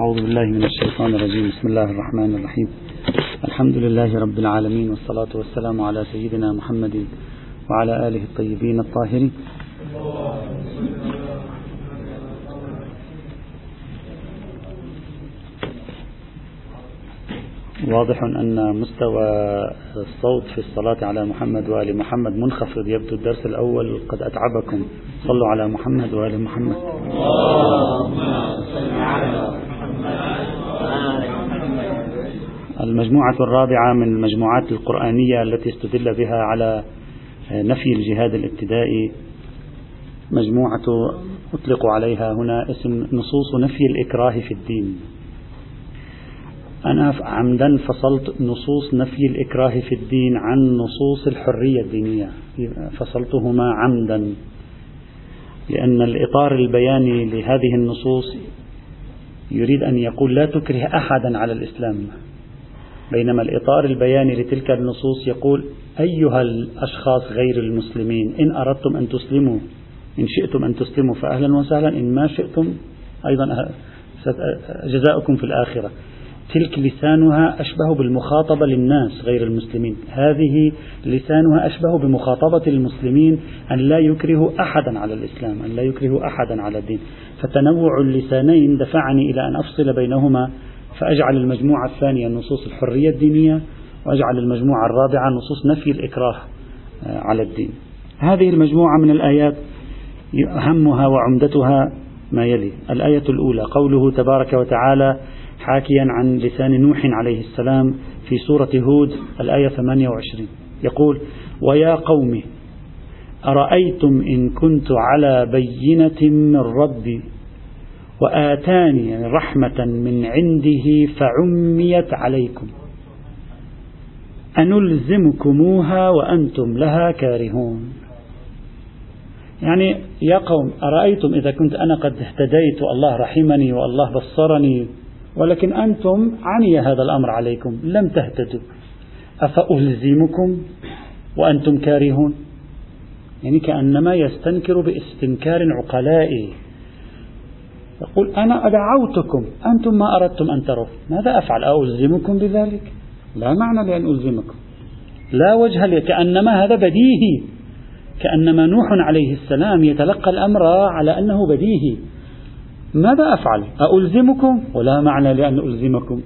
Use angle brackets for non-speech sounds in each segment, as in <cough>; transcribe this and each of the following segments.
أعوذ بالله من الشيطان الرجيم. بسم الله الرحمن الرحيم. الحمد لله رب العالمين والصلاة والسلام على سيدنا محمد وعلى آله الطيبين الطاهرين. واضح أن مستوى الصوت في الصلاة على محمد وآل محمد منخفض. يبدو الدرس الأول قد أتعبكم. صلوا على محمد وآل محمد. المجموعة الرابعة من المجموعات القرآنية التي استدل بها على نفي الجهاد الابتدائي. مجموعة أطلق عليها هنا اسم نصوص نفي الإكراه في الدين. أنا عمدا فصلت نصوص نفي الإكراه في الدين عن نصوص الحرية الدينية. فصلتهما عمدا. لأن الإطار البياني لهذه النصوص يريد أن يقول لا تكره أحدا على الإسلام. بينما الإطار البياني لتلك النصوص يقول أيها الأشخاص غير المسلمين إن أردتم أن تسلموا إن شئتم أن تسلموا فأهلا وسهلا إن ما شئتم أيضا جزاؤكم في الآخرة. تلك لسانها أشبه بالمخاطبة للناس غير المسلمين. هذه لسانها أشبه بمخاطبة المسلمين أن لا يكرهوا أحدا على الإسلام أن لا يكرهوا أحدا على الدين. فتنوع اللسانين دفعني إلى أن أفصل بينهما فأجعل المجموعة الثانية نصوص الحرية الدينية وأجعل المجموعة الرابعة نصوص نفي الإكراه آه، على الدين. هذه المجموعة من الآيات أهمها وعمدتها ما يلي. الآية الأولى قوله تبارك وتعالى حاكيا عن لسان نوح عليه السلام في سورة هود الآية 28 يقول ويا قوم أرأيتم إن كنت على بينة من ربي وآتاني رحمة من عنده فعميت عليكم. أنلزمكموها وأنتم لها كارهون. يعني يا قوم أرأيتم إذا كنت أنا قد اهتديت والله رحمني والله بصرني ولكن أنتم عني هذا الأمر عليكم لم تهتدوا. أفألزمكم وأنتم كارهون؟ يعني كأنما يستنكر بإستنكار عقلائي. يقول أنا دعوتكم أنتم ما أردتم أن تروا ماذا أفعل؟ ألزمكم بذلك؟ لا معنى لأن ألزمكم. لا وجه كأنما هذا بديهي. كأنما نوح عليه السلام يتلقى الأمر على أنه بديهي. ماذا أفعل؟ ألزمكم ولا معنى لأن ألزمكم.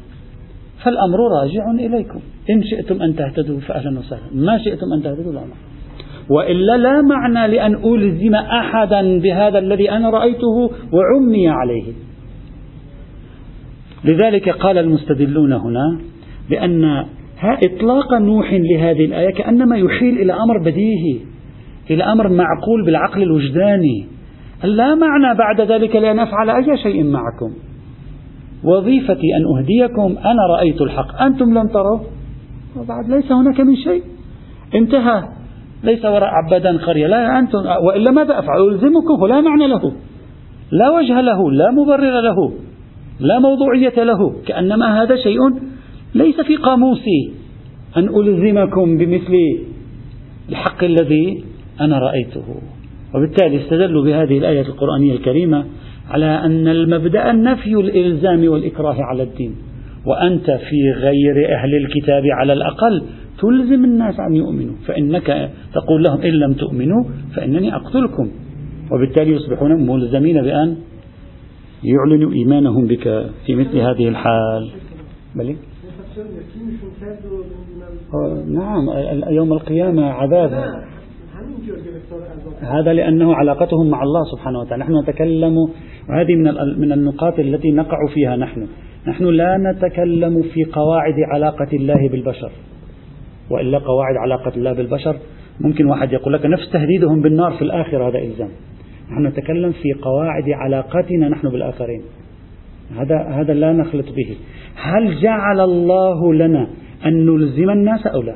فالأمر راجع إليكم. إن شئتم أن تهتدوا فأهلا وسهلا. ما شئتم أن تهتدوا لا معنى. وإلا لا معنى لأن ألزم أحدا بهذا الذي أنا رأيته وعمي عليه. لذلك قال المستدلون هنا بأن إطلاق نوح لهذه الآية كأنما يحيل إلى أمر بديهي إلى أمر معقول بالعقل الوجداني. لا معنى بعد ذلك لأن أفعل أي شيء معكم. وظيفتي أن أهديكم أنا رأيت الحق أنتم لم تروا وبعد ليس هناك من شيء. انتهى. ليس وراء عبدا قرية. لا أنتم وإلا ماذا أفعل؟ ألزمكم لا معنى له. لا وجه له لا مبرر له لا موضوعية له. كأنما هذا شيء ليس في قاموسي أن ألزمكم بمثل الحق الذي أنا رأيته. وبالتالي استدلوا بهذه الآية القرآنية الكريمة على أن المبدأ نفي الإلزام والإكراه على الدين. وأنت في غير أهل الكتاب على الأقل. تلزم الناس أن يؤمنوا. فإنك تقول لهم إن لم تؤمنوا فإنني أقتلكم. وبالتالي يصبحون ملزمين بأن يعلنوا إيمانهم بك في مثل هذه الحال. بلي؟ نعم يوم القيامة عذاب. هذا لأنه علاقتهم مع الله سبحانه وتعالى. نحن نتكلم وهذه من من النقاط التي نقع فيها نحن. نحن لا نتكلم في قواعد علاقة الله بالبشر. وإلا قواعد علاقة الله بالبشر ممكن واحد يقول لك نفس تهديدهم بالنار في الآخرة هذا إلزام. نحن نتكلم في قواعد علاقتنا نحن بالآخرين. هذا هذا لا نخلط به. هل جعل الله لنا أن نلزم الناس أو لا؟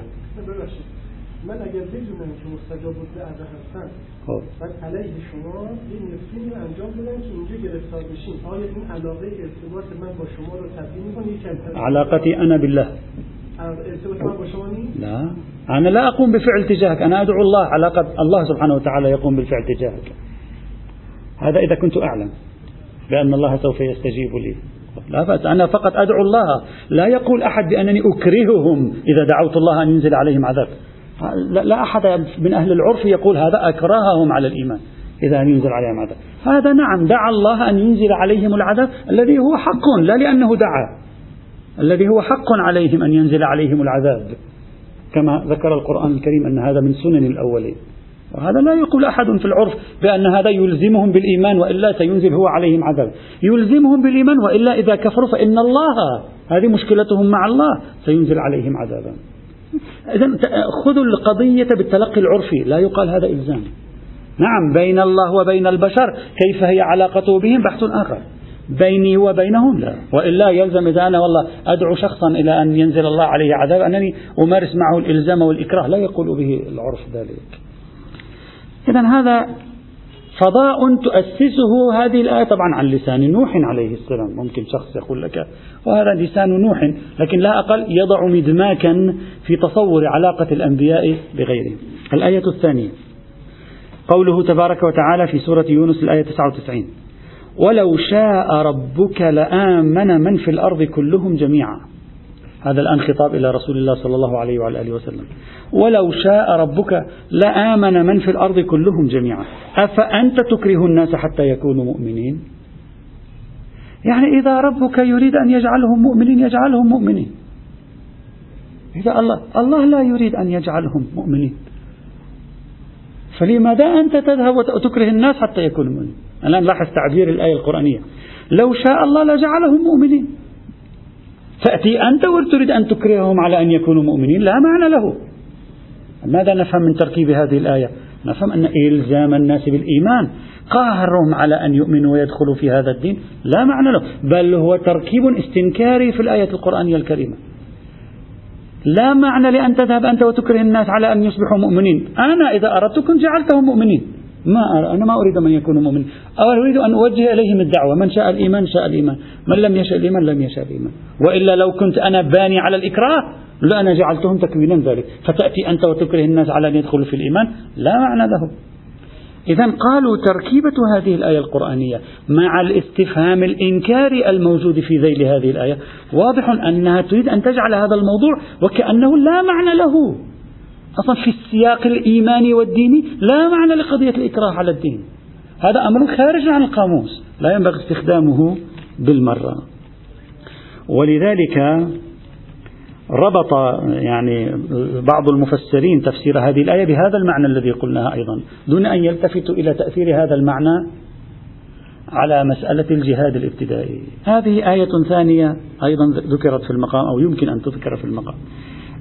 علاقتي أنا بالله. لا. أنا لا أقوم بفعل تجاهك. أنا أدعو الله علاقة الله سبحانه وتعالى يقوم بالفعل تجاهك. هذا إذا كنت أعلم بأن الله سوف يستجيب لي. لا بأس. أنا فقط أدعو الله. لا يقول أحد بأنني أكرههم إذا دعوت الله أن ينزل عليهم عذاب. لا أحد من أهل العرف يقول هذا أكرههم على الإيمان إذا أن ينزل عليهم عذاب. هذا نعم دعا الله أن ينزل عليهم العذاب الذي هو حق لا لأنه دعا. الذي هو حق عليهم أن ينزل عليهم العذاب. كما ذكر القرآن الكريم أن هذا من سنن الأولين. وهذا لا يقول أحد في العرف بأن هذا يلزمهم بالإيمان وإلا سينزل هو عليهم عذاب. يلزمهم بالإيمان وإلا إذا كفروا فإن الله هذه مشكلتهم مع الله سينزل عليهم عذابا. إذا خذوا القضية بالتلقي العرفي لا يقال هذا إلزام. نعم بين الله وبين البشر كيف هي علاقته بهم؟ بحث آخر. بيني وبينهم. لا وإلا يلزم إذا أنا والله أدعو شخصا إلى أن ينزل الله عليه عذاب أنني أمارس معه الإلزام والإكراه. لا يقول به العرف ذلك. إذا هذا فضاء تؤسسه هذه الآية طبعا عن لسان نوح عليه السلام. ممكن شخص يقول لك وهذا لسان نوح لكن لا أقل يضع مدماكا في تصور علاقة الأنبياء بغيرهم الآية الثانية. قوله تبارك وتعالى في سورة يونس الآية 99 ولو شاء ربك لآمن من في الأرض كلهم جميعا. هذا الآن خطاب إلى رسول الله صلى الله عليه وعلى آله وسلم. ولو شاء ربك لآمن من في الأرض كلهم جميعا. أفأنت تكره الناس حتى يكونوا مؤمنين؟ يعني إذا ربك يريد أن يجعلهم مؤمنين يجعلهم مؤمنين. إذا الله الله لا يريد أن يجعلهم مؤمنين. فلماذا أنت تذهب وتكره الناس حتى يكونوا مؤمنين؟ الآن لاحظ تعبير الآية القرآنية. لو شاء الله لجعلهم مؤمنين. تأتي أنت وتريد أن تكرههم على أن يكونوا مؤمنين؟ لا معنى له. ماذا نفهم من تركيب هذه الآية؟ نفهم أن إلزام الناس بالإيمان. قاهرهم على أن يؤمنوا ويدخلوا في هذا الدين؟ لا معنى له. بل هو تركيب استنكاري في الآية القرآنية الكريمة. لا معنى لأن تذهب أنت وتكره الناس على أن يصبحوا مؤمنين. أنا إذا أردت كنت جعلتهم مؤمنين. ما أرى أنا ما أريد من يكونوا مؤمنين أو أريد أن أوجه إليهم الدعوة. من شاء الإيمان شاء الإيمان. من لم يشاء الإيمان لم يشاء الإيمان. وإلا لو كنت أنا باني على الإكراه لأنا جعلتهم تكوينا ذلك. فتأتي أنت وتكره الناس على أن يدخلوا في الإيمان؟ لا معنى له إذا قالوا تركيبة هذه الآية القرآنية مع الاستفهام الإنكاري الموجود في ذيل هذه الآية. واضح أنها تريد أن تجعل هذا الموضوع وكأنه لا معنى له. أصلا في السياق الإيماني والديني لا معنى لقضية الإكراه على الدين. هذا أمر خارج عن القاموس. لا ينبغي استخدامه بالمرة. ولذلك ربط يعني بعض المفسرين تفسير هذه الآية بهذا المعنى الذي قلناها أيضا دون أن يلتفتوا إلى تأثير هذا المعنى على مسألة الجهاد الابتدائي. هذه آية ثانية أيضا ذكرت في المقام أو يمكن أن تذكر في المقام.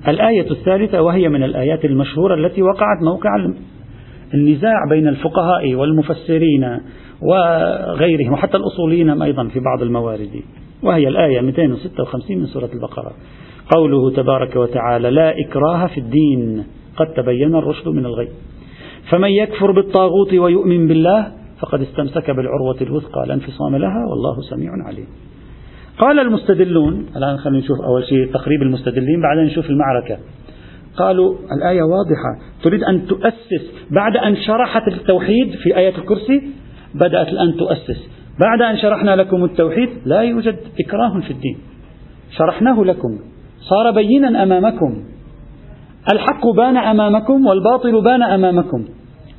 الآية الثالثة وهي من الآيات المشهورة التي وقعت موقع النزاع بين الفقهاء والمفسرين وغيرهم وحتى الأصوليين أيضا في بعض الموارد. وهي الآية 256 من سورة البقرة. قوله تبارك وتعالى لا إكراه في الدين. قد تبين الرشد من الغي. فمن يكفر بالطاغوت ويؤمن بالله فقد استمسك بالعروة الوثقى. لا انفصام لها والله سميع عليم. قال المستدلون الآن خلينا نشوف أول شيء تقريب المستدلين بعدين نشوف المعركة. قالوا الآية واضحة تريد أن تؤسس بعد أن شرحت التوحيد في آية الكرسي؟ بدأت الآن تؤسس. بعد أن شرحنا لكم التوحيد لا يوجد إكراه في الدين. شرحناه لكم. صار بينا أمامكم. الحق بان أمامكم والباطل بان أمامكم.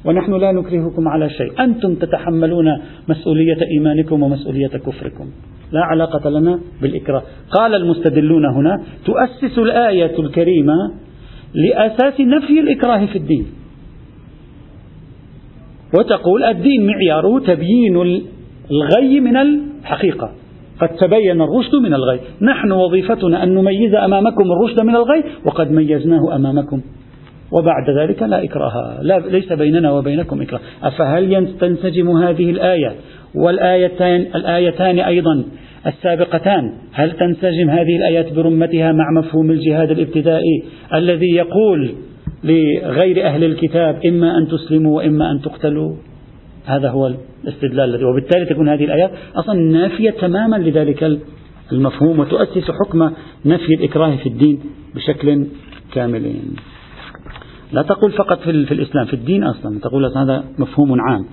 ونحن لا نكرهكم على شيء. أنتم تتحملون مسؤولية إيمانكم ومسؤولية كفركم. لا علاقة لنا بالإكراه. قال المستدلون هنا تؤسس الآية الكريمة لأساس نفي الإكراه في الدين. وتقول الدين معياره تبيين الغي من الحقيقة. قد تبين الرشد من الغي. نحن وظيفتنا أن نميز أمامكم الرشد من الغي وقد ميزناه أمامكم. وبعد ذلك لا إكراه. لا ليس بيننا وبينكم إكراه. أفهل تنسجم هذه الآية؟ والآيتان الآيتان أيضا السابقتان. هل تنسجم هذه الآيات برمتها مع مفهوم الجهاد الابتدائي الذي يقول لغير أهل الكتاب إما أن تسلموا وإما أن تقتلوا؟ هذا هو الاستدلال الذي وبالتالي تكون هذه الآيات أصلا نافية تماما لذلك المفهوم وتؤسس حكم نفي الإكراه في الدين بشكل كامل. لا تقول فقط في, في الإسلام في الدين أصلا. تقول هذا مفهوم عام.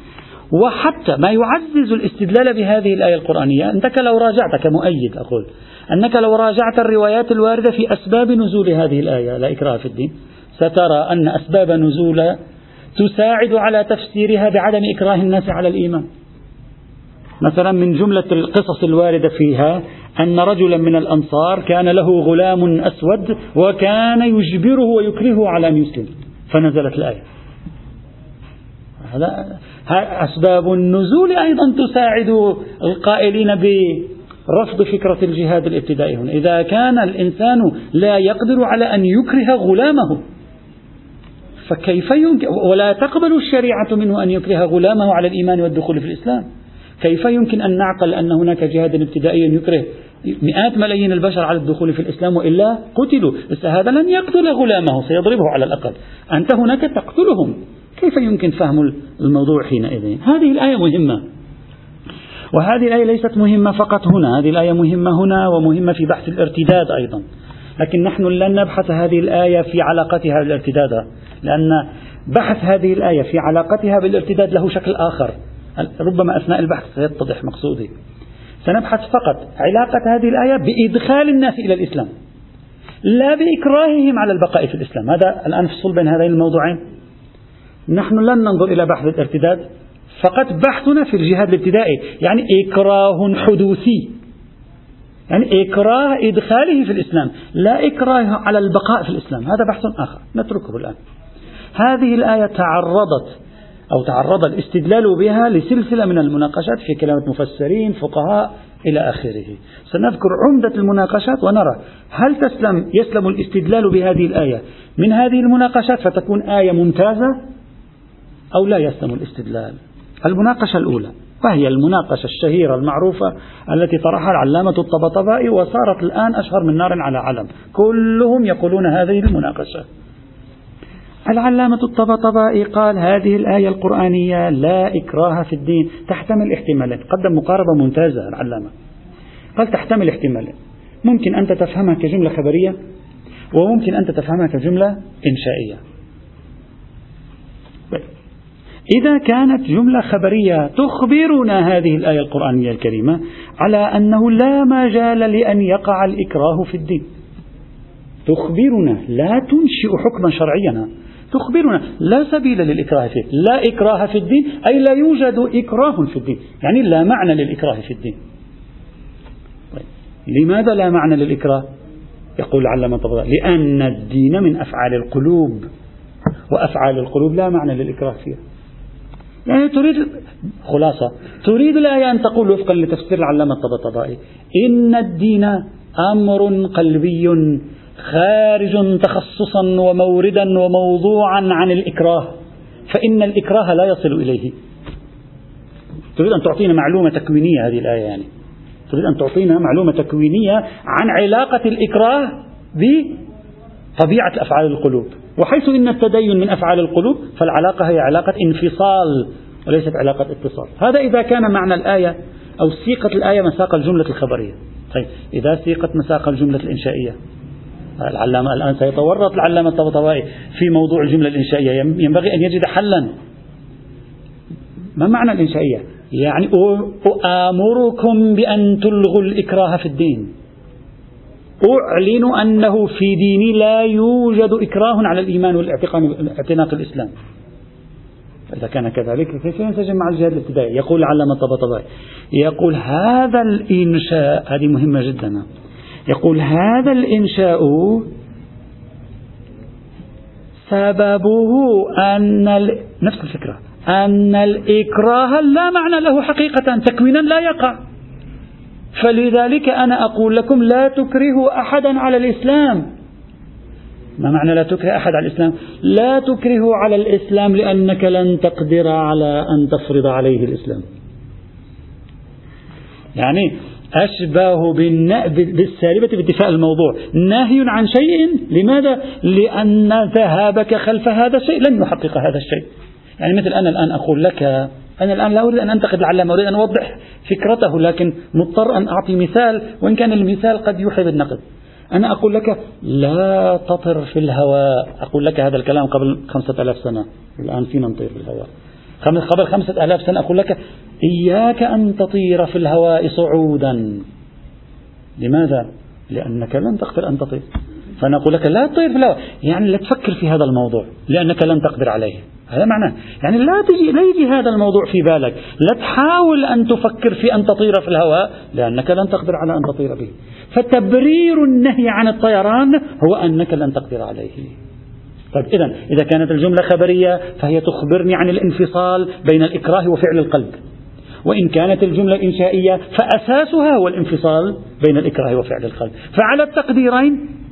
وحتى ما يعزز الاستدلال بهذه الآية القرآنية أنك لو راجعت كمؤيد أقول أنك لو راجعت الروايات الواردة في أسباب نزول هذه الآية لا إكراه في الدين سترى أن أسباب نزول تساعد على تفسيرها بعدم إكراه الناس على الإيمان. مثلا من جملة القصص الواردة فيها أن رجلا من الأنصار كان له غلام أسود وكان يجبره ويكرهه على أن يسلم فنزلت الآية. هذا أسباب النزول أيضا تساعد القائلين برفض فكرة الجهاد الابتدائي هنا. إذا كان الإنسان لا يقدر على أن يكره غلامه فكيف يمكن؟ ولا تقبل الشريعة منه أن يكره غلامه على الإيمان والدخول في الإسلام. كيف يمكن أن نعقل أن هناك جهاد ابتدائي يكره مئات ملايين البشر على الدخول في الإسلام وإلا قتلوا؟ بس هذا لن يقتل غلامه سيضربه على الأقل. أنت هناك تقتلهم. كيف يمكن فهم الموضوع حينئذ؟ هذه الآية مهمة. وهذه الآية ليست مهمة فقط هنا هذه الآية مهمة هنا ومهمة في بحث الارتداد أيضا. لكن نحن لن نبحث هذه الآية في علاقتها بالارتداد لأن بحث هذه الآية في علاقتها بالارتداد له شكل آخر. ربما أثناء البحث سيتضح مقصودي. سنبحث فقط علاقة هذه الآية بإدخال الناس إلى الإسلام لا بإكراههم على البقاء في الإسلام. هذا الآن فصل بين هذين الموضوعين. نحن لن ننظر إلى بحث الارتداد فقط بحثنا في الجهاد الابتدائي يعني إكراه حدوثي يعني إكراه إدخاله في الإسلام لا إكراه على البقاء في الإسلام هذا بحث آخر نتركه الآن. هذه الآية تعرضت أو تعرض الاستدلال بها لسلسلة من المناقشات في كلمة مفسرين فقهاء إلى آخره. سنذكر عمدة المناقشات ونرى هل تسلم يسلم الاستدلال بهذه الآية. من هذه المناقشات فتكون آية ممتازة؟ أو لا يسلم الاستدلال. المناقشة الأولى وهي المناقشة الشهيرة المعروفة التي طرحها العلامة الطبطبائي وصارت الآن أشهر من نار على علم. كلهم يقولون هذه المناقشة. العلامة الطبطبائي قال هذه الآية القرآنية لا إكراه في الدين تحتمل احتمالين قدم مقاربة ممتازة العلامة. قال تحتمل احتمالين ممكن أنت تفهمها كجملة خبرية وممكن أنت تفهمها كجملة إنشائية. إذا كانت جملة خبرية تخبرنا هذه الآية القرآنية الكريمة على أنه لا مجال لأن يقع الإكراه في الدين. تخبرنا لا تنشئ حكما شرعيا. تخبرنا لا سبيل للإكراه فيه. لا إكراه في الدين أي لا يوجد إكراه في الدين. يعني لا معنى للإكراه في الدين. طيب. لماذا لا معنى للإكراه؟ يقول علامة طبعا لأن الدين من أفعال القلوب. وأفعال القلوب لا معنى للإكراه فيها. يعني تريد خلاصة. تريد الآية أن تقول وفقا لتفسير العلامة الطبطبائي. إن الدين أمر قلبي خارج تخصصا وموردا وموضوعا عن الإكراه. فإن الإكراه لا يصل إليه. تريد أن تعطينا معلومة تكوينية هذه الآية يعني. تريد أن تعطينا معلومة تكوينية عن علاقة الإكراه بطبيعة أفعال القلوب. وحيث إن التدين من أفعال القلوب فالعلاقة هي علاقة انفصال وليست علاقة اتصال. هذا إذا كان معنى الآية أو سيقة الآية مساق الجملة الخبرية. طيب إذا سيقت مساق الجملة الإنشائية؟ العلامة الآن سيتورط العلامة الطبطبائي في موضوع الجملة الإنشائية. ينبغي أن يجد حلا. ما معنى الإنشائية؟ يعني أآمركم بأن تلغوا الإكراه في الدين. أعلن أنه في ديني لا يوجد إكراه على الإيمان والاعتناق الإسلام إذا كان كذلك كيف ينسجم مع الجهاد الابتدائي؟ يقول العلامة الطبطبائي يقول هذا الإنشاء هذه مهمة جدا. يقول هذا الإنشاء سببه أن نفس الفكرة. أن الإكراه لا معنى له حقيقة تكوينا لا يقع. فلذلك أنا أقول لكم لا تكرهوا أحدا على الإسلام. ما معنى لا تكره أحد على الإسلام؟ لا تكرهوا على الإسلام لأنك لن تقدر على أن تفرض عليه الإسلام. يعني أشبه بالسالبة باتفاق الموضوع. نهي عن شيء؟ لماذا؟ لأن ذهابك خلف هذا الشيء لن يحقق هذا الشيء. يعني مثل أنا الآن أقول لك أنا الآن لا أريد أن أنتقد العلامة أريد أن أوضح فكرته لكن مضطر أن أعطي مثال وإن كان المثال قد يوحي بالنقد. أنا أقول لك لا تطر في الهواء. أقول لك هذا الكلام قبل خمسة ألاف سنة. الآن فينا نطير في الهواء. قبل خمسة آلاف سنة أقول لك إياك أن تطير في الهواء صعودا. لماذا؟ لأنك لن تقدر أن تطير. فنقول لك لا تطير في الهواء. يعني لا تفكر في هذا الموضوع لأنك لن تقدر عليه. هذا معناه. يعني لا تجي لا يجي هذا الموضوع في بالك. لا تحاول أن تفكر في أن تطير في الهواء لأنك لن تقدر على أن تطير به. فتبرير النهي عن الطيران هو أنك لن تقدر عليه. طيب إذا إذا كانت الجملة خبرية فهي تخبرني عن الانفصال بين الإكراه وفعل القلب. وإن كانت الجملة إنشائية فأساسها هو الانفصال بين الإكراه وفعل القلب. فعلى التقديرين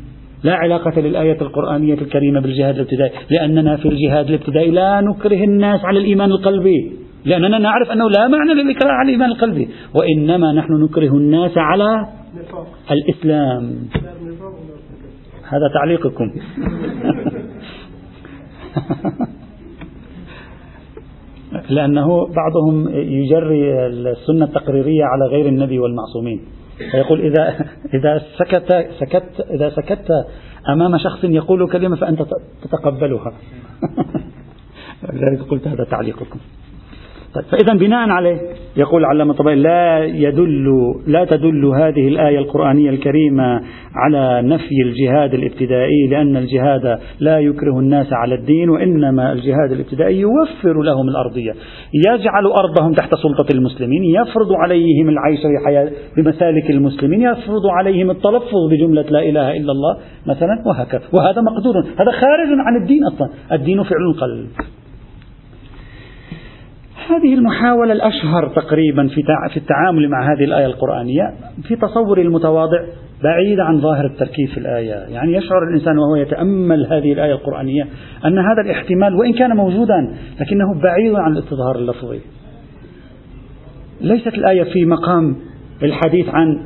لا علاقة للآية القرآنية الكريمة بالجهاد الابتدائي لأننا في الجهاد الابتدائي لا نكره الناس على الإيمان القلبي. لأننا نعرف أنه لا معنى للإكراه على الإيمان القلبي. وإنما نحن نكره الناس على الإسلام. هذا تعليقكم. <laughs> لأنه بعضهم يجري السنة التقريرية على غير النبي والمعصومين. فيقول إذا إذا سكت سكت إذا سكت أمام شخص يقول كلمة فأنت تتقبلها. <laughs> لذلك قلت هذا تعليقكم. فإذا بناء عليه يقول علامة الطبري لا يدل لا تدل هذه الآية القرآنية الكريمة على نفي الجهاد الابتدائي لأن الجهاد لا يكره الناس على الدين وإنما الجهاد الابتدائي يوفر لهم الأرضية. يجعل أرضهم تحت سلطة المسلمين يفرض عليهم العيش بمسالك المسلمين يفرض عليهم التلفظ بجملة لا إله إلا الله مثلا وهكذا. وهذا مقدور هذا خارج عن الدين أصلا. الدين فعل القلب هذه المحاولة الأشهر تقريبا في في التعامل مع هذه الآية القرآنية في تصوري المتواضع بعيد عن ظاهر التركيب في الآية. يعني يشعر الإنسان وهو يتأمل هذه الآية القرآنية أن هذا الاحتمال وإن كان موجودا لكنه بعيد عن الاستظهار اللفظي. ليست الآية في مقام الحديث عن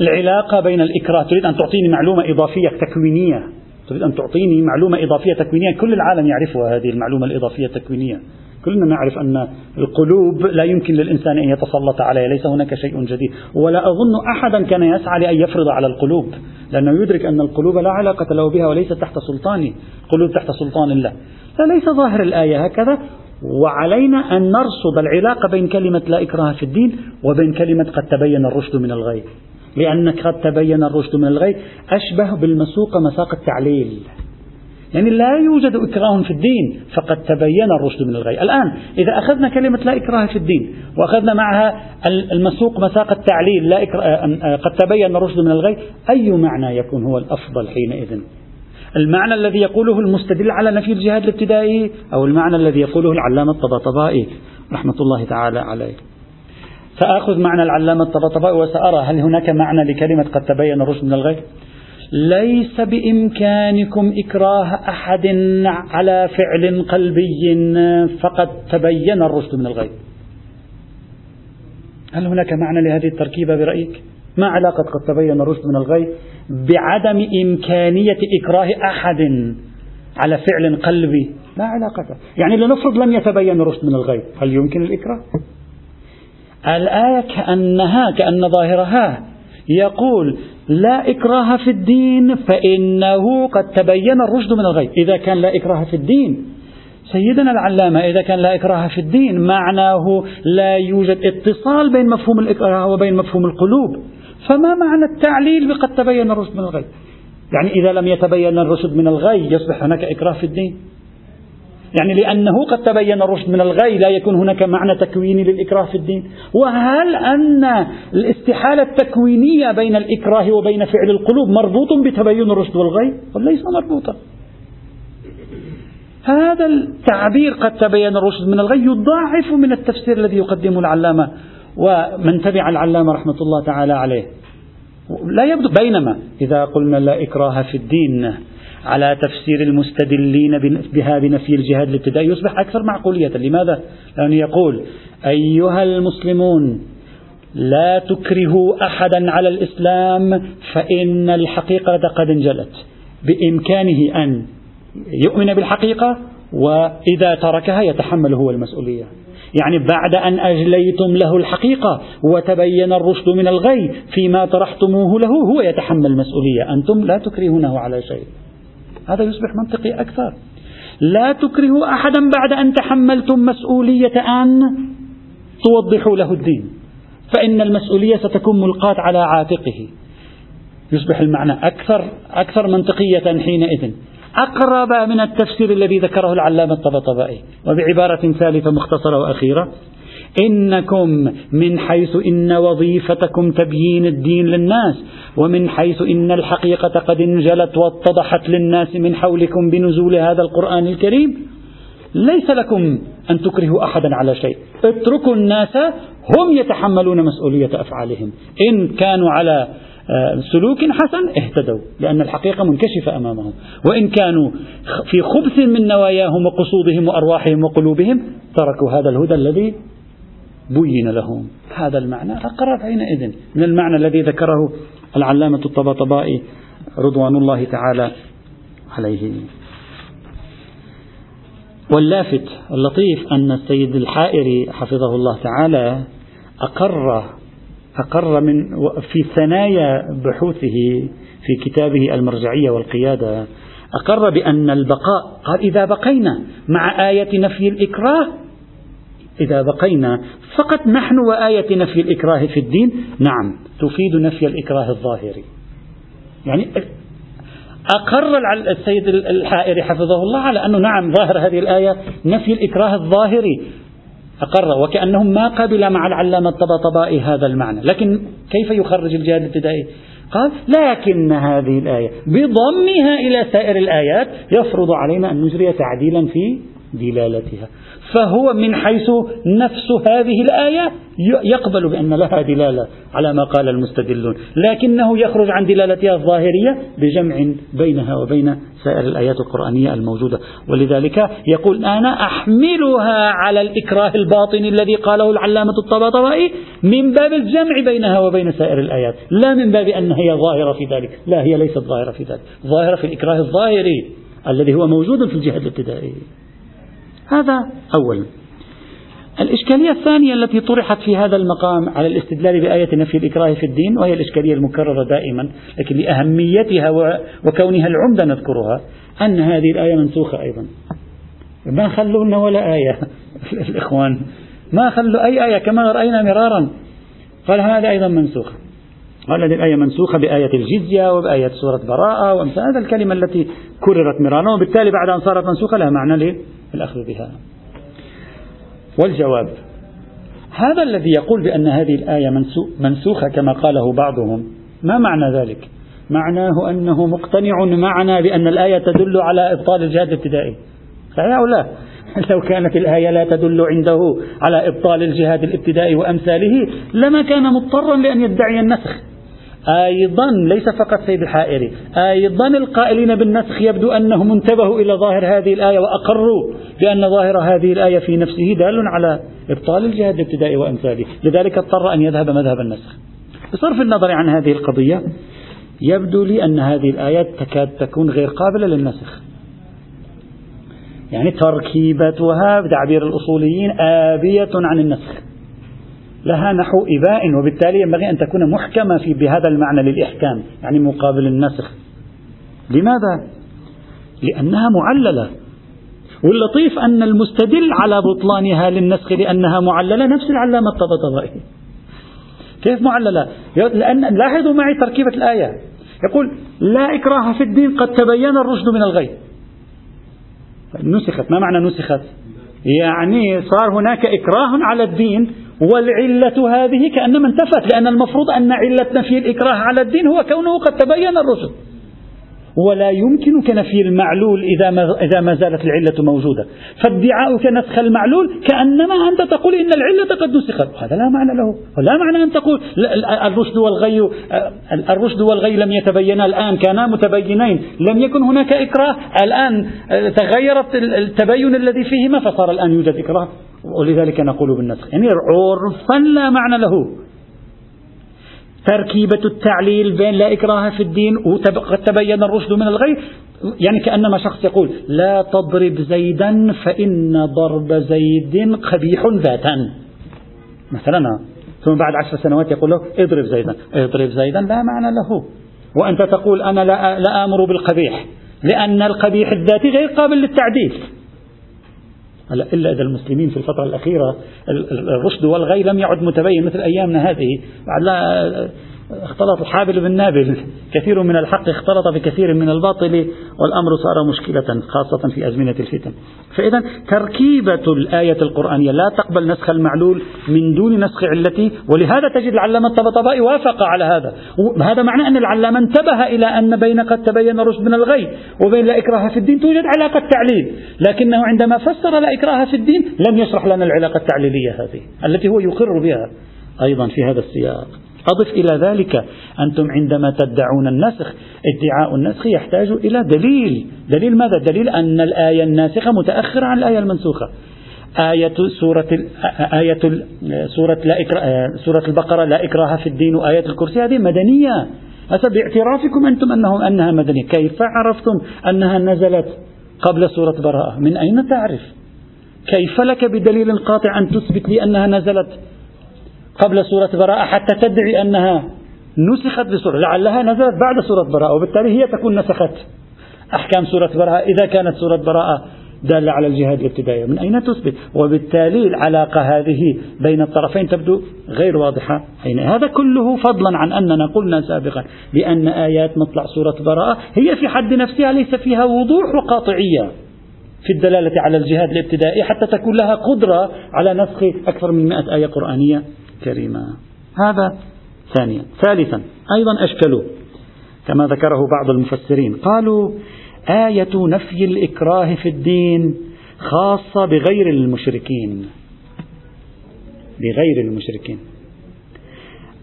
العلاقة بين الإكراه. تريد أن تعطيني معلومة إضافية تكوينية. تريد أن تعطيني معلومة إضافية تكوينية. كل العالم يعرفها هذه المعلومة الإضافية التكوينية. كلنا نعرف أن القلوب لا يمكن للإنسان أن يتسلط عليها ليس هناك شيء جديد. ولا أظن أحدا كان يسعى لأن يفرض على القلوب لأنه يدرك أن القلوب لا علاقة له بها وليست تحت سلطانه القلوب تحت سلطان الله. فليس ظاهر الآية هكذا. وعلينا أن نرصد العلاقة بين كلمة لا إكراه في الدين وبين كلمة قد تبين الرشد من الغي. لأن قد تبين الرشد من الغي أشبه بالمسوق مساق التعليل. يعني لا يوجد إكراه في الدين فقد تبين الرشد من الغي. الآن إذا أخذنا كلمة لا إكراه في الدين وأخذنا معها المسوق مساق التعليل لا قد تبين الرشد من الغي أي معنى يكون هو الأفضل حينئذ؟ المعنى الذي يقوله المستدل على نفي الجهاد الابتدائي أو المعنى الذي يقوله العلامة الطباطبائي رحمة الله تعالى عليه. سآخذ معنى العلامة الطباطبائي وسأرى هل هناك معنى لكلمة قد تبين الرشد من الغي؟ ليس بإمكانكم إكراه أحد على فعل قلبي فقد تبين الرشد من الغي هل هناك معنى لهذه التركيبة برأيك؟ ما علاقة قد تبين الرشد من الغي بعدم إمكانية إكراه أحد على فعل قلبي لا علاقة يعني لنفرض لم يتبين الرشد من الغي هل يمكن الإكراه؟ الآية كأنها كأن ظاهرها يقول لا إكراه في الدين فإنه قد تبين الرشد من الغي إذا كان لا إكراه في الدين سيدنا العلامة إذا كان لا إكراه في الدين معناه لا يوجد اتصال بين مفهوم الإكراه وبين مفهوم القلوب. فما معنى التعليل بقد تبين الرشد من الغي يعني إذا لم يتبين الرشد من الغي يصبح هناك إكراه في الدين. يعني لأنه قد تبين الرشد من الغي لا يكون هناك معنى تكويني للإكراه في الدين. وهل أن الاستحالة التكوينية بين الإكراه وبين فعل القلوب مربوط بتبين الرشد والغي؟ ليس مربوطا. هذا التعبير قد تبين الرشد من الغي يضاعف من التفسير الذي يقدمه العلامة ومن تبع العلامة رحمة الله تعالى عليه. لا يبدو بينما إذا قلنا لا إكراه في الدين على تفسير المستدلين بها بنفي الجهاد الابتدائي يصبح أكثر معقولية. لماذا؟ لأنه يقول أيها المسلمون لا تكرهوا أحدا على الإسلام فإن الحقيقة قد انجلت. بإمكانه أن يؤمن بالحقيقة وإذا تركها يتحمل هو المسؤولية. يعني بعد أن أجليتم له الحقيقة وتبين الرشد من الغي فيما طرحتموه له هو يتحمل المسؤولية. أنتم لا تكرهونه على شيء. هذا يصبح منطقي أكثر. لا تكرهوا أحدا بعد أن تحملتم مسؤولية أن توضحوا له الدين. فإن المسؤولية ستكون ملقاة على عاتقه. يصبح المعنى أكثر أكثر منطقية حينئذ. أقرب من التفسير الذي ذكره العلامة الطبطبائي. وبعبارة ثالثة مختصرة وأخيرة إنكم من حيث إن وظيفتكم تبيين الدين للناس ومن حيث إن الحقيقة قد انجلت واتضحت للناس من حولكم بنزول هذا القرآن الكريم ليس لكم أن تكرهوا أحدا على شيء. اتركوا الناس هم يتحملون مسؤولية أفعالهم. إن كانوا على آه، سلوك حسن اهتدوا لأن الحقيقة منكشفة أمامهم. وإن كانوا في خبث من نواياهم وقصودهم وأرواحهم وقلوبهم تركوا هذا الهدى الذي بين لهم. هذا المعنى أقرب حينئذ. من المعنى الذي ذكره العلامة الطباطبائي رضوان الله تعالى عليه. واللافت اللطيف أن السيد الحائري حفظه الله تعالى أقر أقر من في ثنايا بحوثه في كتابه المرجعية والقيادة. أقر بأن البقاء قال إذا بقينا مع آية نفي الإكراه إذا بقينا فقط نحن وآية نفي الإكراه في الدين؟ نعم تفيد نفي الإكراه الظاهري. يعني أقر السيد الحائري حفظه الله على أنه نعم ظاهر هذه الآية نفي الإكراه الظاهري. أقر وكأنهم ما قبل مع العلامة الطبطبائي هذا المعنى. لكن كيف يخرج الجهاد الابتدائي؟ قال لكن هذه الآية بضمها إلى سائر الآيات يفرض علينا أن نجري تعديلا في دلالتها. فهو من حيث نفس هذه الآية يقبل بأن لها دلالة على ما قال المستدلون. لكنه يخرج عن دلالتها الظاهرية بجمع بينها وبين سائر الآيات القرآنية الموجودة. ولذلك يقول أنا أحملها على الإكراه الباطني الذي قاله العلامة الطباطبائي من باب الجمع بينها وبين سائر الآيات. لا من باب أنها هي ظاهرة في ذلك. لا هي ليست ظاهرة في ذلك. ظاهرة في الإكراه الظاهري الذي هو موجود في الجهاد الابتدائي هذا أولا الإشكالية الثانية التي طرحت في هذا المقام على الاستدلال بآية نفي الإكراه في الدين وهي الإشكالية المكررة دائما لكن لأهميتها وكونها العمدة نذكرها أن هذه الآية منسوخة أيضا. ما خلوا لنا ولا آية <laughs> الإخوان. ما خلوا أي آية كما رأينا مرارا. قال هذا أيضا منسوخ. قال هذه الآية منسوخة بآية الجزية وبآية سورة براءة وأمثال. هذا الكلمة التي كررت مرارا وبالتالي بعد أن صارت منسوخة لها معنى للأخذ بها. والجواب هذا الذي يقول بأن هذه الآية منسوخة كما قاله بعضهم ما معنى ذلك؟ معناه أنه مقتنع معنا بأن الآية تدل على إبطال الجهاد الابتدائي. صحيح أو لا؟ <laughs> لو كانت الآية لا تدل عنده على إبطال الجهاد الابتدائي وأمثاله لما كان مضطرا لأن يدعي النسخ. أيضا ليس فقط سيد الحائري أيضا القائلين بالنسخ يبدو أنهم انتبهوا إلى ظاهر هذه الآية وأقروا بأن ظاهر هذه الآية في نفسه دال على إبطال الجهاد الابتدائي وأمثاله لذلك اضطر أن يذهب مذهب النسخ. بصرف النظر عن هذه القضية يبدو لي أن هذه الآيات تكاد تكون غير قابلة للنسخ. يعني تركيبتها بتعبير الأصوليين آبية عن النسخ. لها نحو إباء وبالتالي ينبغي أن تكون محكمة في بهذا المعنى للإحكام يعني مقابل النسخ لماذا؟ لأنها معللة. واللطيف أن المستدل على بطلانها للنسخ لأنها معللة نفس العلامة الطبطبائي كيف معللة؟ لأن لاحظوا معي تركيبة الآية. يقول لا إكراه في الدين قد تبين الرشد من الغي نسخت. ما معنى نسخت؟ يعني صار هناك إكراه على الدين والعلة هذه كأنما انتفت لأن المفروض أن علة نفي الإكراه على الدين هو كونه قد تبين الرشد ولا يمكنك نفي المعلول إذا ما, إذا ما زالت العلة موجودة. فادعاؤك نسخ المعلول كأنما أنت تقول إن العلة قد نسخت. هذا لا معنى له. ولا معنى أن تقول الرشد والغي الرشد والغي لم يتبينا الآن كانا متبينين. لم يكن هناك إكراه. الآن تغيرت التبين الذي فيهما فصار الآن يوجد إكراه. ولذلك نقول بالنسخ. يعني عرفا لا معنى له. تركيبة التعليل بين لا إكراه في الدين وقد تبين الرشد من الغي. يعني كأنما شخص يقول لا تضرب زيدا فإن ضرب زيد قبيح ذاتا. مثلا ثم بعد عشر سنوات يقول له اضرب زيدا. اضرب زيدا لا معنى له. وأنت تقول أنا لا, لا آمر بالقبيح لأن القبيح الذاتي غير قابل للتعديل. إلا إذا المسلمين في الفترة الأخيرة الرشد والغي لم يعد متبين مثل أيامنا هذه. لا اختلط الحابل بالنابل كثير من الحق اختلط بكثير من الباطل والأمر صار مشكلة خاصة في أزمنة الفتن. فإذا تركيبة الآية القرآنية لا تقبل نسخ المعلول من دون نسخ علته ولهذا تجد العلامة الطبطبائي وافق على هذا. هذا معنى أن العلامة انتبه إلى أن بين قد تبين الرشد من الغي وبين لا إكراه في الدين توجد علاقة تعليل لكنه عندما فسر لا إكراه في الدين لم يشرح لنا العلاقة التعليلية هذه التي هو يقر بها أيضا في هذا السياق. أضف إلى ذلك. أنتم عندما تدعون النسخ ادعاء النسخ يحتاج إلى دليل. دليل ماذا؟ دليل أن الآية الناسخة متأخرة عن الآية المنسوخة. آية سورة آية سورة لا إكراه سورة البقرة لا إكراه في الدين وآية الكرسي هذه مدنية. هذا باعترافكم أنتم أنه أنها مدنية. كيف عرفتم أنها نزلت قبل سورة براءة؟ من أين تعرف؟ كيف لك بدليل قاطع أن تثبت لي أنها نزلت؟ قبل سورة براءة حتى تدعي أنها نسخت بسورة لعلها نزلت بعد سورة براءة وبالتالي هي تكون نسخت. أحكام سورة براءة إذا كانت سورة براءة دالة على الجهاد الابتدائي من أين تثبت؟ وبالتالي العلاقة هذه بين الطرفين تبدو غير واضحة حين هذا كله فضلا عن أننا قلنا سابقا بأن آيات مطلع سورة براءة هي في حد نفسها ليس فيها وضوح وقاطعية في الدلالة على الجهاد الابتدائي حتى تكون لها قدرة على نسخ أكثر من مئة آية قرآنية. كريما هذا ثانيا. ثالثا أيضا أشكلوا كما ذكره بعض المفسرين. قالوا آية نفي الإكراه في الدين خاصة بغير المشركين. بغير المشركين.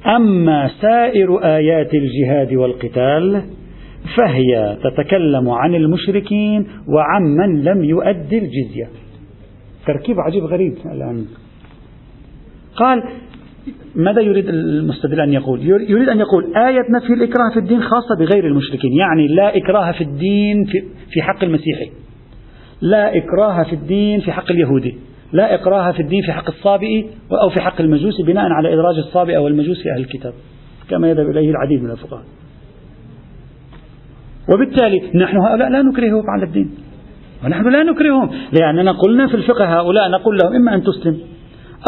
أما سائر آيات الجهاد والقتال فهي تتكلم عن المشركين وعمن لم يؤدي الجزية. تركيب عجيب غريب الآن. قال ماذا يريد المستدل أن يقول؟ يريد أن يقول آية نفي الإكراه في الدين خاصة بغير المشركين يعني لا إكراه في الدين في حق المسيحي. لا إكراه في الدين في حق اليهودي. لا إكراه في الدين في حق الصابئي أو في حق المجوسي بناء على إدراج الصابئ أو المجوس في أهل الكتاب. كما يذهب إليه العديد من الفقهاء. وبالتالي نحن هؤلاء لا نكرههم على الدين. ونحن لا نكرههم. لأننا قلنا في الفقه هؤلاء نقول لهم إما أن تسلم.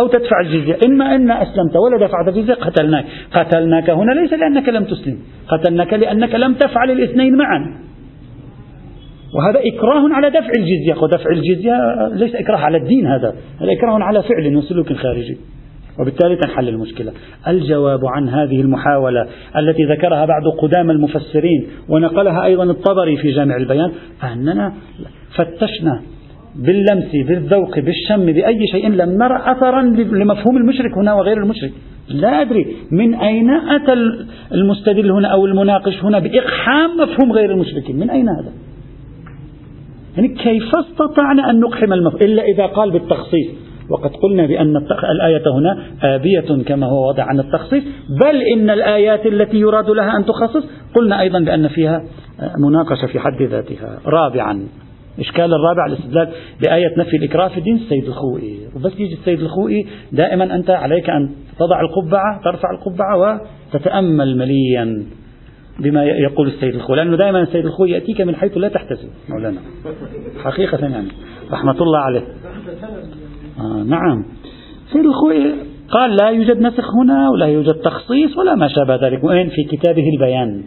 أو تدفع الجزية. إما أن أسلمت ولا دفعت الجزية قتلناك. قتلناك هنا ليس لأنك لم تسلم. قتلناك لأنك لم تفعل الاثنين معا. وهذا إكراه على دفع الجزية. ودفع الجزية ليس إكراه على الدين هذا. هذا إكراه على فعل وسلوك خارجي. وبالتالي تنحل المشكلة. الجواب عن هذه المحاولة التي ذكرها بعض قدام المفسرين ونقلها أيضا الطبري في جامع البيان أننا فتشنا باللمس بالذوق بالشم بأي شيء لم نرى أثرا لمفهوم المشرك هنا وغير المشرك. لا أدري من أين أتى المستدل هنا أو المناقش هنا بإقحام مفهوم غير المشركين. من أين هذا؟ يعني كيف استطعنا أن نقحم المفهوم إلا إذا قال بالتخصيص. وقد قلنا بأن الآية هنا آبية كما هو واضح عن التخصيص. بل إن الآيات التي يراد لها أن تخصص قلنا أيضا بأن فيها مناقشة في حد ذاتها. رابعا الإشكال الرابع الاستدلال بآية نفي الإكراه في الدين السيد الخوئي. وبس يجي السيد الخوئي دائما أنت عليك أن تضع القبعة ترفع القبعة وتتأمل مليا بما يقول السيد الخوئي. لأنه دائما السيد الخوئي يأتيك من حيث لا تحتسب مولانا. حقيقة يعني. رحمة الله عليه. آه نعم. السيد الخوئي قال لا يوجد نسخ هنا ولا يوجد تخصيص ولا ما شابه ذلك. وين في كتابه البيان.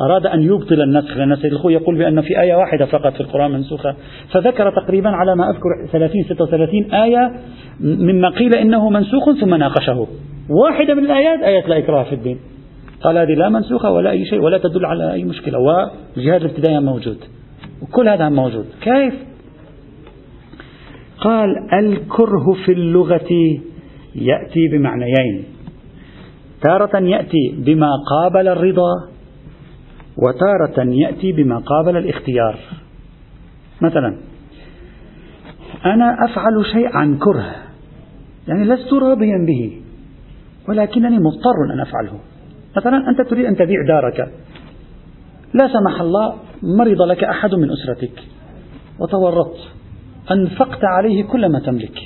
أراد أن يبطل النسخ لأن سيد الخوي يقول بأن في آية واحدة فقط في القرآن منسوخة. فذكر تقريبا على ما أذكر 30 36 آية مما قيل إنه منسوخ ثم ناقشه. واحدة من الآيات آية لا إكراه في الدين. قال هذه لا منسوخة ولا أي شيء ولا تدل على أي مشكلة. والجهاد الابتدائي موجود. وكل هذا موجود. كيف؟ قال الكره في اللغة يأتي بمعنيين. تارة يأتي بما قابل الرضا وتارة يأتي بما قابل الاختيار. مثلا أنا أفعل شيء عن كره يعني لست راضيا به ولكنني مضطر أن أفعله. مثلا أنت تريد أن تبيع دارك. لا سمح الله مرض لك أحد من أسرتك. وتورطت. أنفقت عليه كل ما تملك.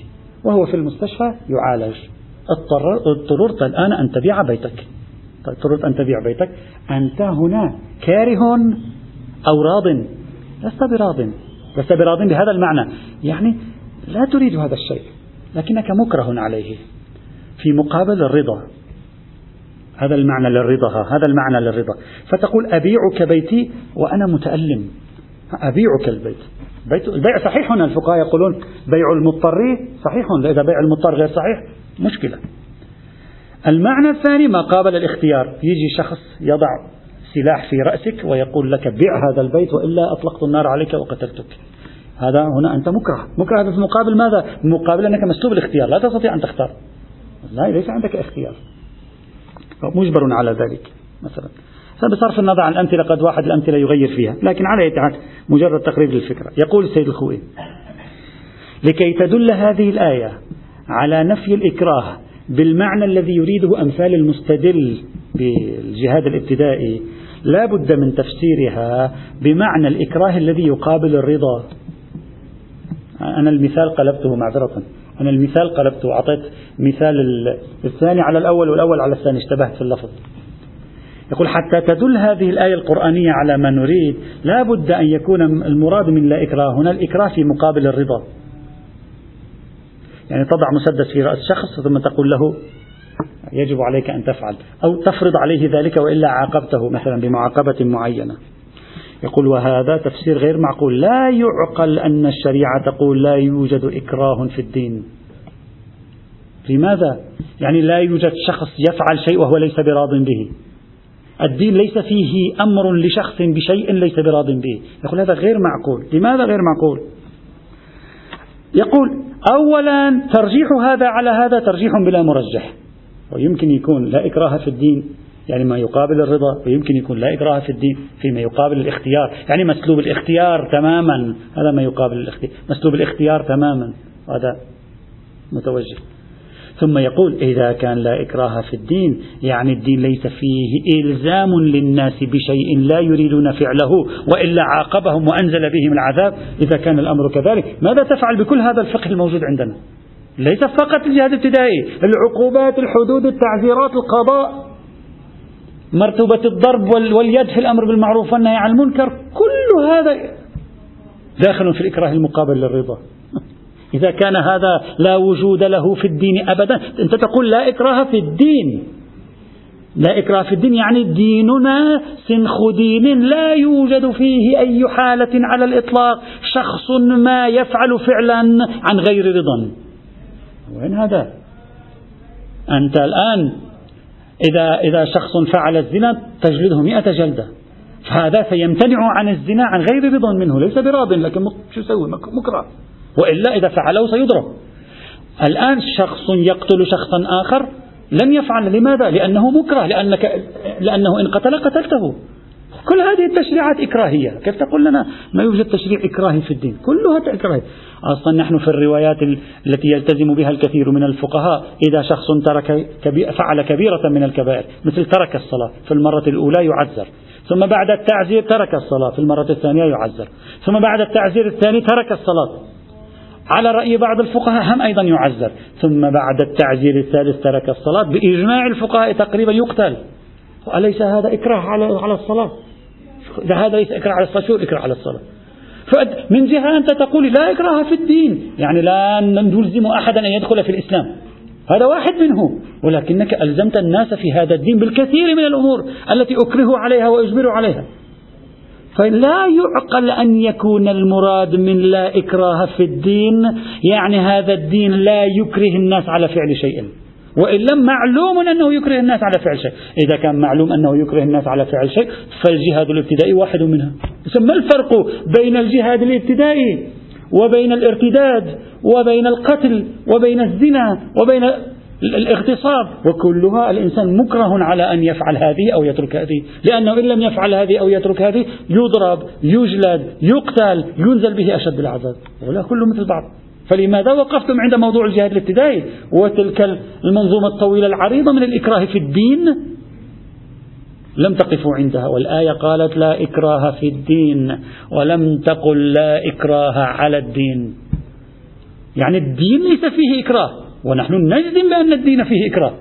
وهو في المستشفى يعالج. اضطررت الآن أن تبيع بيتك. تريد أن تبيع بيتك. أنت هنا كاره أو راض. لست براض. لست براض بهذا المعنى. يعني لا تريد هذا الشيء. لكنك مكره عليه. في مقابل الرضا. هذا المعنى للرضا. هذا المعنى للرضا. فتقول أبيعك بيتي وأنا متألم. أبيعك البيت. بيت البيع صحيح هنا. الفقهاء يقولون بيع المضطر صحيح. إذا بيع المضطر غير صحيح مشكلة. المعنى الثاني ما قابل الاختيار. يجي شخص يضع سلاح في رأسك ويقول لك بيع هذا البيت وإلا أطلقت النار عليك وقتلتك. هذا هنا أنت مكره. مكره هذا في مقابل ماذا؟ مقابل أنك مسلوب الاختيار. لا تستطيع أن تختار. لا ليس عندك اختيار. مجبر على ذلك مثلا. بصرف النظر عن الأمثلة قد واحد الأمثلة يغير فيها. لكن على حال مجرد تقريب للفكرة. يقول السيد الخوئي لكي تدل هذه الآية على نفي الإكراه بالمعنى الذي يريده أمثال المستدل بالجهاد الابتدائي لا بد من تفسيرها بمعنى الإكراه الذي يقابل الرضا. أنا المثال قلبته معذرة. أنا المثال قلبته أعطيت مثال الثاني على الأول والأول على الثاني اشتبهت في اللفظ. يقول حتى تدل هذه الآية القرآنية على ما نريد لا بد أن يكون المراد من لا إكراه. هنا الإكراه في مقابل الرضا. يعني تضع مسدس في رأس شخص ثم تقول له يجب عليك أن تفعل أو تفرض عليه ذلك وإلا عاقبته مثلا بمعاقبة معينة. يقول وهذا تفسير غير معقول. لا يعقل أن الشريعة تقول لا يوجد إكراه في الدين. لماذا؟ يعني لا يوجد شخص يفعل شيء وهو ليس براض به. الدين ليس فيه أمر لشخص بشيء ليس براض به. يقول هذا غير معقول. لماذا غير معقول؟ يقول أولا ترجيح هذا على هذا ترجيح بلا مرجح. ويمكن يكون لا إكراه في الدين يعني ما يقابل الرضا ويمكن يكون لا إكراه في الدين فيما يقابل الاختيار. يعني مسلوب الاختيار تماما. هذا ما يقابل الاختيار. مسلوب الاختيار تماما. هذا متوجه. ثم يقول إذا كان لا إكراه في الدين يعني الدين ليس فيه إلزام للناس بشيء لا يريدون فعله وإلا عاقبهم وأنزل بهم العذاب. إذا كان الأمر كذلك ماذا تفعل بكل هذا الفقه الموجود عندنا؟ ليس فقط الجهاد الابتدائي العقوبات الحدود التعزيرات القضاء. مرتبة الضرب واليد في الأمر بالمعروف والنهي عن المنكر كل هذا داخل في الإكراه المقابل للرضا. إذا كان هذا لا وجود له في الدين أبدا. أنت تقول لا إكراه في الدين. لا إكراه في الدين يعني ديننا سنخ دين لا يوجد فيه أي حالة على الإطلاق. شخص ما يفعل فعلا عن غير رضا. وين هذا؟ أنت الآن إذا إذا شخص فعل الزنا تجلده مئة جلدة. فهذا سيمتنع عن الزنا عن غير رضا منه. ليس براض لكن شو يسوي؟ مكره. وإلا إذا فعله سيضرب الآن شخص يقتل شخصا آخر لن يفعل لماذا؟ لأنه مكره لأنك لأنه إن قتل قتلته. كل هذه التشريعات إكراهية. كيف تقول لنا ما يوجد تشريع إكراهي في الدين؟ كلها إكراهي أصلا نحن في الروايات التي يلتزم بها الكثير من الفقهاء إذا شخص ترك كبير فعل كبيرة من الكبائر مثل ترك الصلاة في المرة الأولى يعذر. ثم بعد التعزير ترك الصلاة في المرة الثانية يعذر. ثم بعد التعزير الثاني ترك الصلاة. على رأي بعض الفقهاء هم أيضا يعذر. ثم بعد التعزير الثالث ترك الصلاة بإجماع الفقهاء تقريبا يقتل. أليس هذا إكراه على على الصلاة؟ إذا هذا ليس إكراه على الصلاة شو الإكراه على الصلاة؟ من جهة أنت تقول لا إكراه في الدين. يعني لا نلزم أحدا أن يدخل في الإسلام. هذا واحد منه ولكنك ألزمت الناس في هذا الدين بالكثير من الأمور التي أكره عليها وأجبر عليها. فلا يعقل أن يكون المراد من لا إكراه في الدين يعني هذا الدين لا يكره الناس على فعل شيء. وإلا معلوم أنه يكره الناس على فعل شيء. إذا كان معلوم أنه يكره الناس على فعل شيء فالجهاد الابتدائي واحد منها. ما الفرق بين الجهاد الابتدائي وبين الارتداد وبين القتل وبين الزنا وبين الاغتصاب وكلها الإنسان مكره على أن يفعل هذه أو يترك هذه لأنه إن لم يفعل هذه أو يترك هذه يضرب يجلد يقتل ينزل به أشد العذاب ولا كله مثل بعض. فلماذا وقفتم عند موضوع الجهاد الابتدائي؟ وتلك المنظومة الطويلة العريضة من الإكراه في الدين لم تقفوا عندها والآية قالت لا إكراه في الدين ولم تقل لا إكراه على الدين. يعني الدين ليس فيه إكراه. ونحن نجزم بأن الدين فيه إكراه.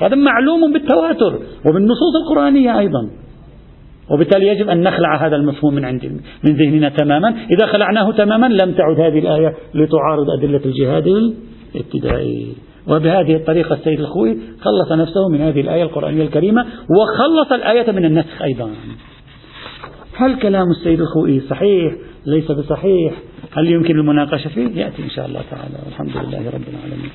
هذا معلوم بالتواتر وبالنصوص القرآنية أيضا. وبالتالي يجب أن نخلع هذا المفهوم من عند من ذهننا تماما. إذا خلعناه تماما لم تعد هذه الآية لتعارض أدلة الجهاد الابتدائي. وبهذه الطريقة السيد الخوي خلص نفسه من هذه الآية القرآنية الكريمة وخلص الآية من النسخ أيضا. هل كلام السيد الخوئي صحيح؟ ليس بصحيح. هل يمكن المناقشة فيه؟ يأتي إن شاء الله تعالى. والحمد لله رب العالمين.